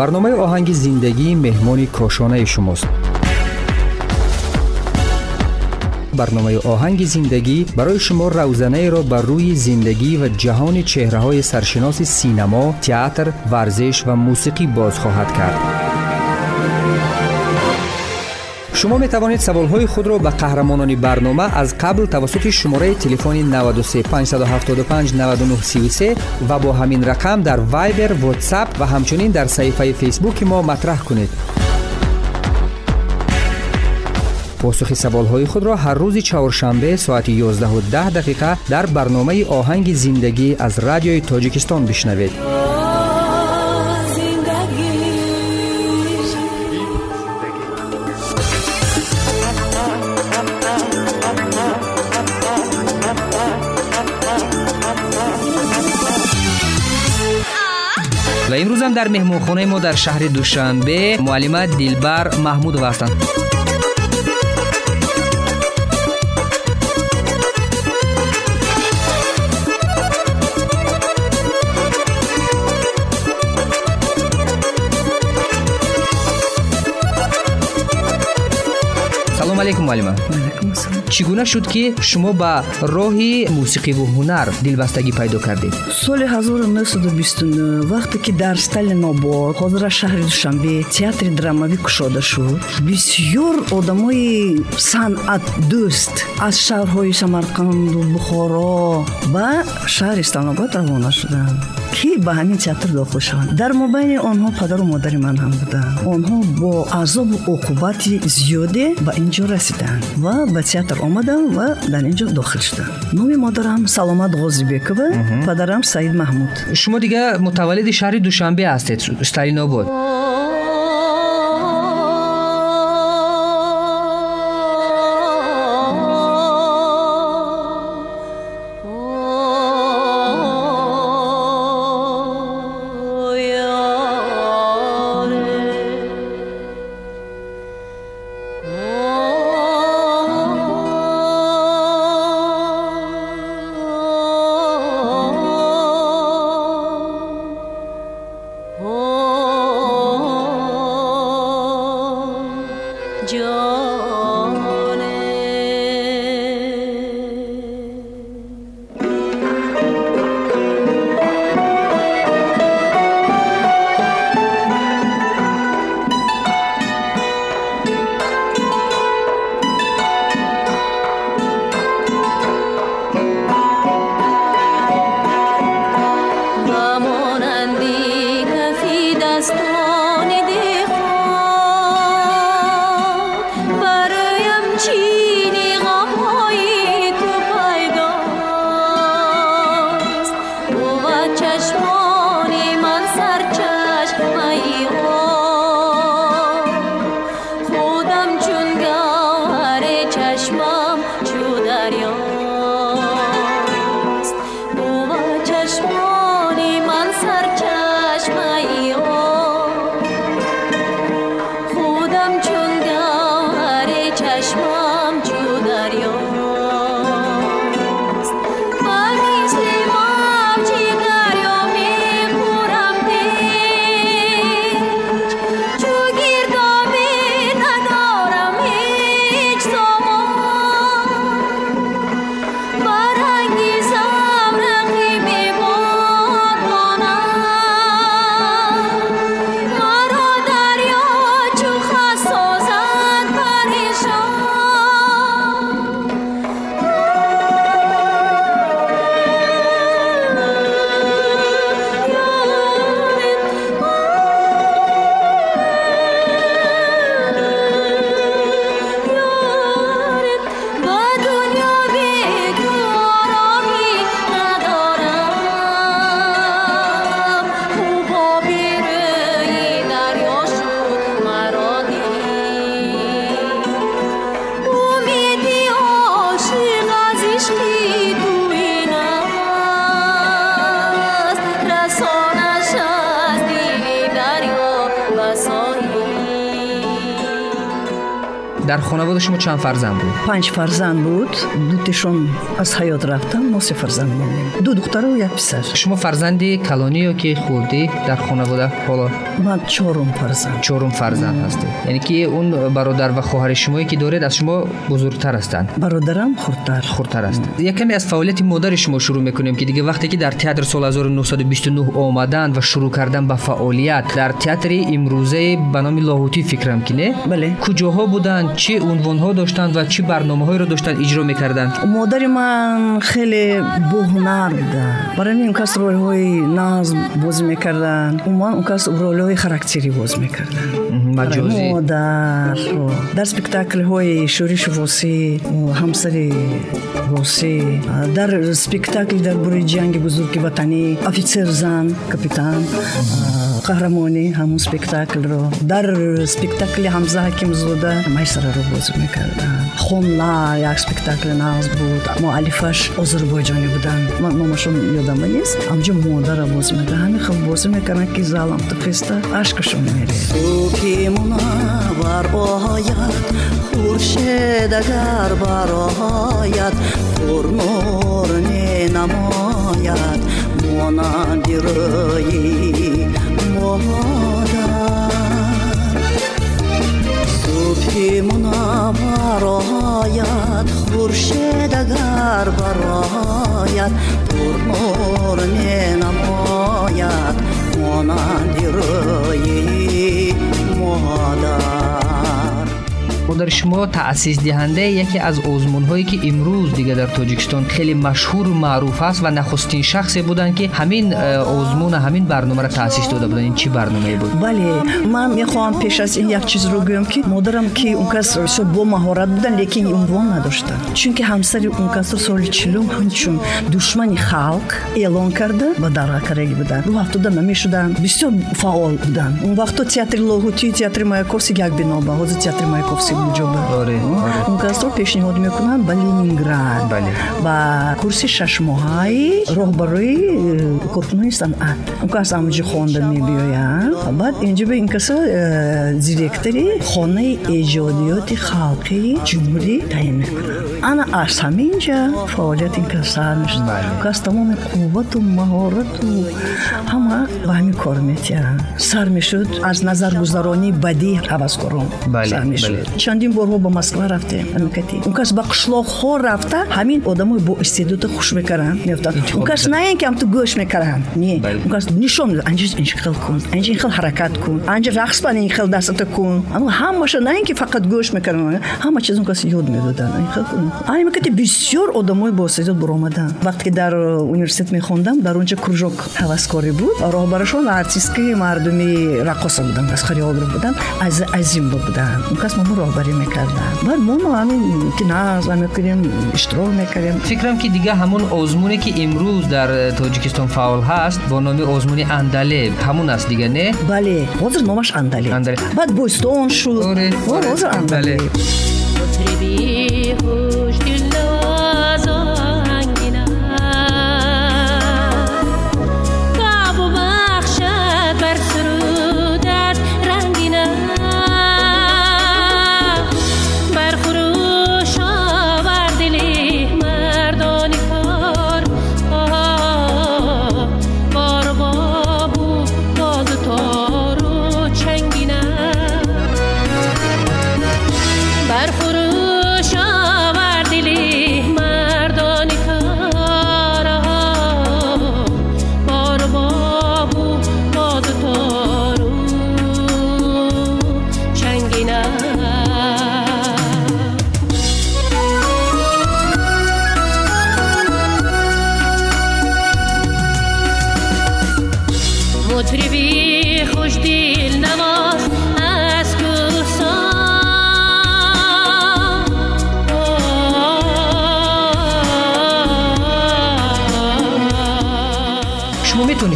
барномаи оҳанги зиндагӣ меҳмони кошонаи шумост. Барномаи оҳанги зиндагӣ барои шумо равзанаеро бар рӯи зиндагӣ ва ҷаҳони чеҳраҳои саршиноси синамо театр варзиш ва мусиқӣ боз хоҳад кард шумо метавонед саволҳои худро ба қаҳрамонони барнома аз қабл тавассути шумораи телефони 935759933 ва бо ҳамин рақам дар вайбер вотсап ва ҳамчунин дар саҳифаи фейсбуки мо матраҳ кунед. Посухи саволҳои худро ҳар рӯзи чаҳоршанбе соати 11 дақиқа дар барномаи оҳанги зиндагӣ аз радиои тоҷикистон бишнавед ва имрӯзам дар меҳмонхонаи мо дар шаҳри душанбе муаллима дилбар салом алейкум муаллима чӣ гуна шуд ки шумо ба роҳи мусиқиву ҳунар дилбастагӣ пайдо кардед? Соли 1929 вақте ки дар сталинобод ҳозира шаҳри душанбе театри драмавӣ кушода шуд бисёр одамои санъатдӯст аз шаҳрҳои самарқанду бухоро ба шаҳри сталинобод равона шуданд ки ба ҳамин театр дохил шаванд. Дар мобайни онҳо падару модари ман ҳам буданд. Онҳо бо азобу уқубати зиёде ба инҷо расиданд ва ба театр омадам ва дар инҷо дохил шудам номи модарам саломат ғозибекова падарам саид маҳмуд шумо дига мутаваллиди шаҳри душанбе ҳастед сталинобод estás. Дар хонавода шумо чанд фарзанд буд? Панҷ фарзанд буд дуташон аз ҳаёт рафтан мо се фарзанд мондем ду духтару як писар. Шумо фарзанди калонӣ ё ки хурдӣ дар хонавода ҳоло ман чорум фарзанд чорум фарзанд ҳастед яъне ки он бародар ва хоҳари шумое ки доред аз шумо бузургтар ҳастанд. Бародарам хурдтар. Хурдтар аст. Якаме аз фаъолияти модари шумо шурӯъ мекунем ки дига вақте ки дар театр соли 1929 омаданд ва шурӯъ кардан ба фаъолият дар театри имрӯзаи ба номи лоҳутӣ фикрам ки не? Бале. Куҷоҳо буданд чӣ унвонҳо доштанд ва чӣ барномаҳоеро доштанд иҷро мекарданд? Модари ман хеле боҳунар буда барои ин кас ролҳои назм бозӣ мекарданд. Умуман он кас ролҳои характерӣ бозӣ мекарданд. Модар дар спектаклҳои шӯришу восӣ ҳамсари восӣ дар спектакли дар бораи ҷанги бузурги ватанӣ офитсер зан капитан қаҳрамонӣ ҳамун спектаклро. Дар спектакли ҳамза ҳакимзода майсараро бозӣ мекарданд хонла як спектакли нағз буд. Муаллифаш озарбойҷонӣ буданд. Номашон ёдама нест. Ҳамҷо модара бозӣ мекард ҳамин хел бозӣ мекарданд ки залам туфеста ашкашон меред. Субҳи мунаввар ояд хуршед агар барояд пурнур менамояд монанди рӯи субҳи мунаввар ояд хуршед агар барояд пурнур менамояд монанди рӯи модари шумо таъсисдиҳандаи яке аз озмунҳое ки имрӯз дига дар тоҷикистон хеле машҳуру маъруф аст ва нахустин шахсе буданд ки ҳамин э, озмуна ҳамин барномаро таъсис дода буданд. Ин чӣ барномае буд? Бале ман мехоҳам пеш аз ин як чизро гӯям ки модарам ки он кас бо маҳорат буданд лекин унвон надоштанд чунки ҳамсари он касро соли чилум ҳамчун душмани халқ эълон карда ба дарғакарагӣ буданд. Рӯ ҳафтода намешуданд бисёр фаъол буданд. Он вақто театри лоҳутӣ театри маяковси як бино ба ҳозир театри маяковси он касро пешниҳод мекунанд ба ленинград. Ба курси шашмоҳаи роҳбарии э, коркунҳои санъат. Он кас амҷо хонда мебиёянд. Баъд инҷо ин каса э, директори хонаи эҷодиёти халқи ҷумҳурӣ таъин мекунанд ана аз ҳаминҷа фаъолият ин кас сар мешуд кас тамоми қуввату маҳорату ҳама ба ҳамин кор метиҳанд сар мешуд аз назаргузаронӣ бадӣ ҳаваскорон. Сар мешуд чандин борҳо ба москва рафтем амикати он кас ба қишлоқҳо рафта ҳамин одамои боистеъдода хуш мекарданд меофтанд он кас на ин ки ам ту гӯш мекарданд не. Он кас нишон анҷа ин хел кун. Анҷа ин хел ҳаракат кун. Анҷа рақс бан ин хел дастата кун. Ҳамаша на ин ки фақат гӯш мекарданд ҳама чиз он кас ёд медоданд. Амикати бисёр одамои боистеъдод баромаданд вақте ки дар университет мехондам дар онҷа кружок ҳаваскорӣ буд. Роҳбарашон артисткаи мардуми рақоса буданд аз хореограф буданд азим буданд. Он кас мамо роҳбарӣ мекарданд. Баъд мо ҳамин ки назм мекунем иштирок мекардем. Фикрам ки дига ҳамун озмуне ки имрӯз дар тоҷикистон фаъол ҳаст бо номи озмуни андалеб ҳамун аст дига не? Бале ҳозир номаш андалеб баъд бӯстон шуд. Ҳозир андалеб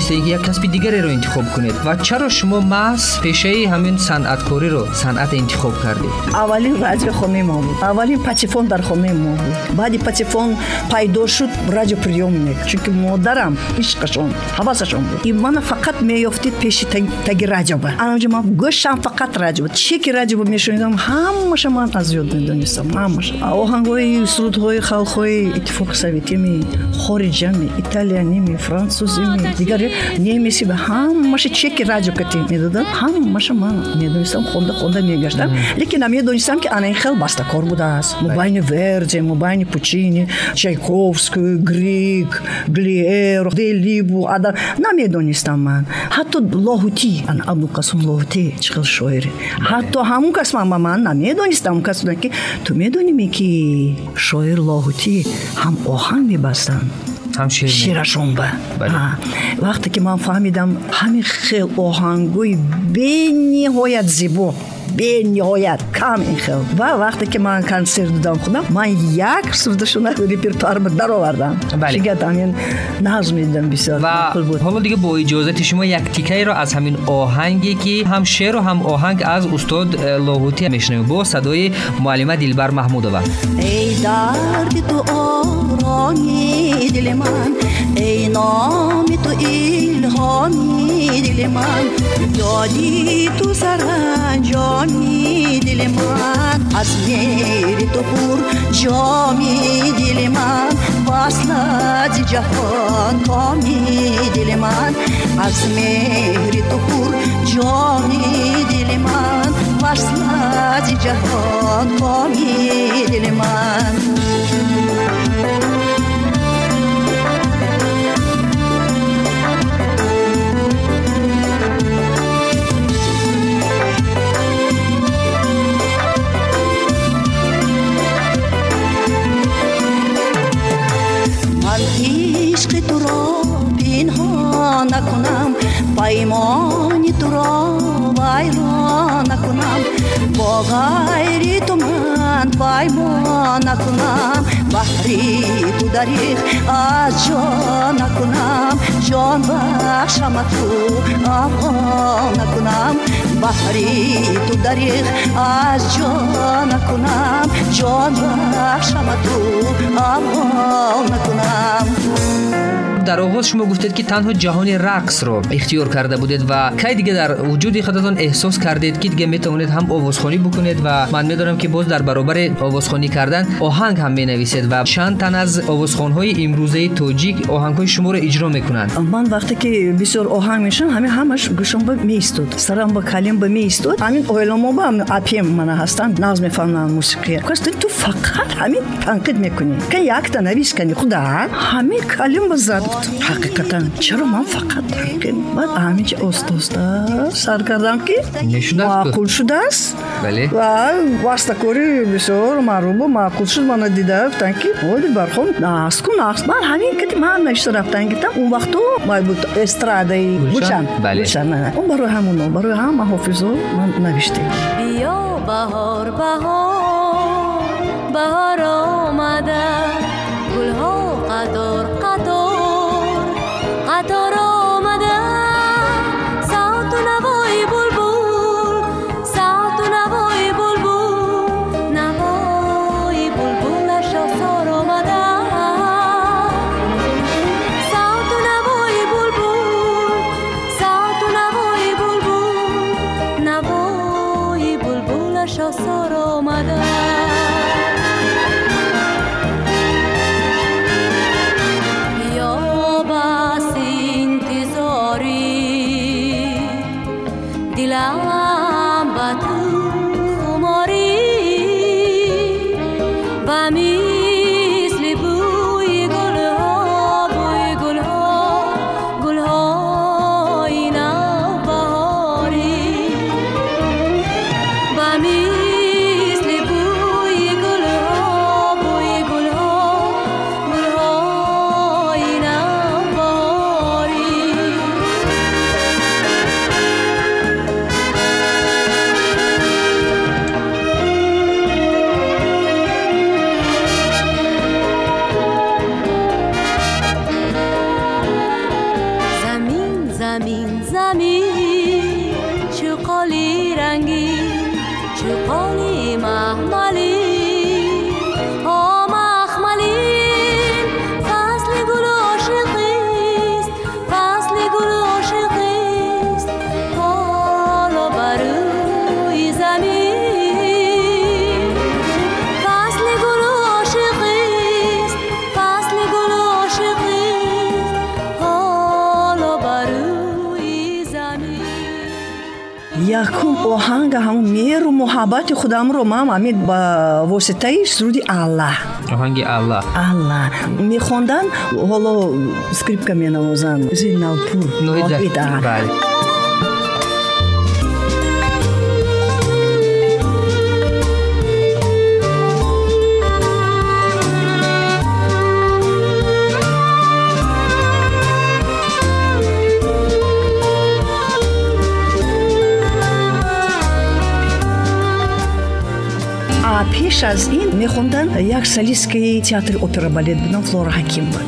метавонистед як касби дигареро интихоб кунед. Ва чаро шумо маҳз пешаи ҳамин санъаткориро санъат интихоб кардед? Аввалин радиохонаи мо буд аввалин патефон дар хонаи мо буд баъди патефон пайдо шуд радиоприёмник чунки модарам ишқашон ҳавасашон буд. И мана фақат меёфтид пеши таги радиоба анаҷо ман гӯштам фақат радио чеки радио мешунидам ҳамаша ман аз ёд медонистам ҳамаша. Оҳангҳои сурудҳои халқҳои иттифоқи советими хориҷами италияними французими дигар немиси ҳамаша чеки радио кати медодад ҳамаша ман медонистам хонда хонда мегаштам. Лекин намедонистам ки ана ин хел бастакор будааст. Мубайни верди мубайни пучини чайковский грик глиер делибу адам намедонистам ман. Ҳатто лоҳутӣ ан абулқасум лоҳутӣ чӣ хел шоире ҳатто ҳамун кас ман ба ман. Намедонистам кас будан ки ту медониме ки шоир лоҳутӣ ҳам оҳанг мебастанд ширашон ба вақте ки ман фаҳмидам ҳамин хел оҳангҳои бениҳоят зебо бениҳоят кам ин хел ва вақте ки ман консерт додам худам ман як сурдашона репертуарма даровардам шигат ҳамин назм медидам бисёр буд ҳоло дига бо иҷозати шумо як тикаеро аз ҳамин оҳанге ки ҳам шеъру ҳам оҳанг аз устод э, лоҳутӣ мешунавем бо садои муаллима дилбар маҳмудова эй дарди ту орони дили ман эй номи ту илҳоми дили ман ёди ту саранҷом ҷоми дили ман. Аз мери ту пур ҷоми дили ман. Васлади ҷаҳон коми дили ман. Аз мери ту пур ҷоми дили ман. Васлади ҷаҳон коми дили ман накунам паймони туро вайрон накунам. Бо ғайри ту ман паймон накунам баҳри ту дариқ аз ҷон накунам. Ҷон бахшама ту афғон накунам баҳри ту дариқ аз ҷон накунам. Ҷон бахшама ту афғон накунам дар оғоз шумо гуфтед ки танҳо ҷаҳони рақсро ихтиёр карда будед ва кай дига дар вуҷуди худатон эҳсос кардед ки дига метавонед ҳам овозхонӣ бикунед ва ман медонам ки боз дар баробари овозхонӣ кардан оҳанг ҳам менависед ва чанд тан аз овозхонҳои имрӯзаи тоҷик оҳангҳои шуморо иҷро мекунанд. Ман вақте ки бисёр оҳанг мешунам ҳамин ҳамаш гӯшам ба меистод сарам ба калим ба меистод. Ҳамин оиламо ба апем мана ҳастанд назм мефаҳманд мусиқия. Ту фақат ҳамин танқид мекунӣ. Ка якта навис кани худа ҳамин калим ба зад ҳақиқатан чаро ман фақат баъд ҳаминча оста-оста сар кардам ки маъқул шудааст ва вастакори бисёр маъруфо маъқул шуд мана дида гуфтан ки оли бархон наску нас ман ҳамин кати ман навишта рафтан гитам он вақто буд эстрадаи гулшан он барои ҳамуно барои ҳама ҳофизо ман навиштем биё баҳор баҳор баҳор омада гулҳо қатор қатор оҳанга ҳамун меҳру муҳаббати худамро ман ҳамин ба воситаи суруди аллаҳ. Оҳанги аллаҳ. Аллаҳ. Мехонданд ҳоло скрипка менавозанд зинналпур ноҳида Ноҳид, а. пеш аз ин мехонданд як солисткаи театри опера балет будам флора ҳакимова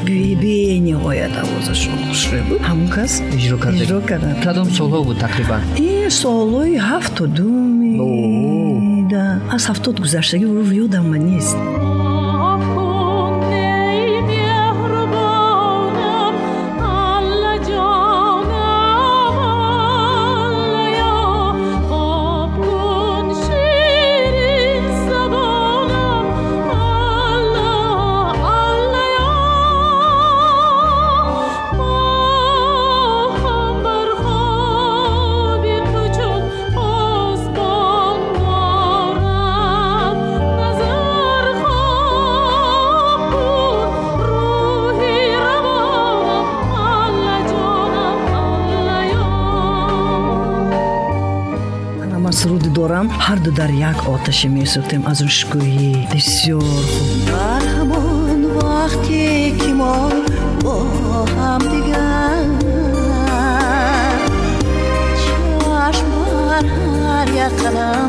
бениҳоят овозашон хушрӯй буд. Ҳамун кас иҷро карда кадом солҳо буд тақрибан? Ин солҳои ҳафтодуми да, аз ҳафтод гузаштагӣ ёдам нест ҳарду дар як оташе месӯхтем аз он шукӯҳӣ. Бисёр хуб. Дар ҳамон вақте ки мо бо ҳамдигар чашм бар ҳар як қадам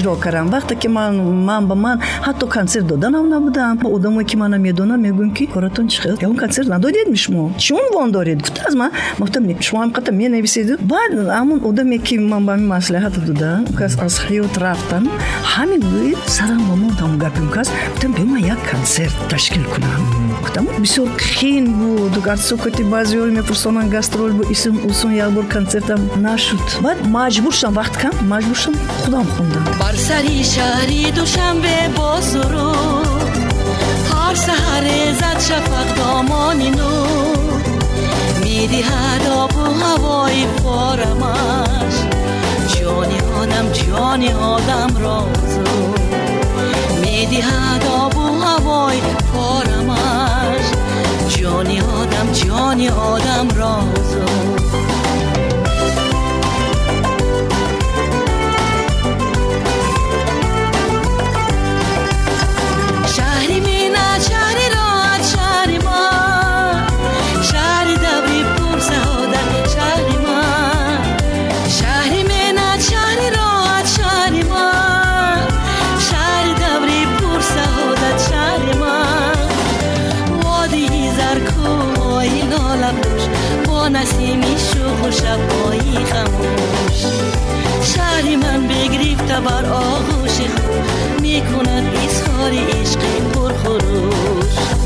иҷро кардам вақте ки ман ман ба ман ҳатто консерт доданам набудам. Одамое ки мана медонам мегӯям ки коратон чӣ хел? Ягон консерт надодедми шумо? Чӣ унвон доред? Гуфта аз ман Ман гуфтам «Не, шумо ҳамқата менависеду баъд ҳамун одаме ки ман ба мин маслиҳат додан кас аз ҳаёт рафтан ҳамин гӯи сарам ба монд ҳамун гапи кас гуфтам бё ман як консерт ташкил кунам гуфтам бисёр қин буд. Гарсокати баъзеҳоро мепурсонанд гастрол бу исм усон як бор консертам нашуд. Баъд маҷбур шудам вақт кам маҷбур шудам худам хондам بر سری شهری دوشنبه با سرو هر سهر زد شفق دامان نو می‌دهد آب و هوای بارمش جانی آدم جانی آدم رازو می‌دهد آب و هوای بارمش جانی آدم جانی آدم راز نسیمی شو و شبایی خموش شهر من بگریفته بر آغوش خود می‌کند اظهار عشق پرخروش.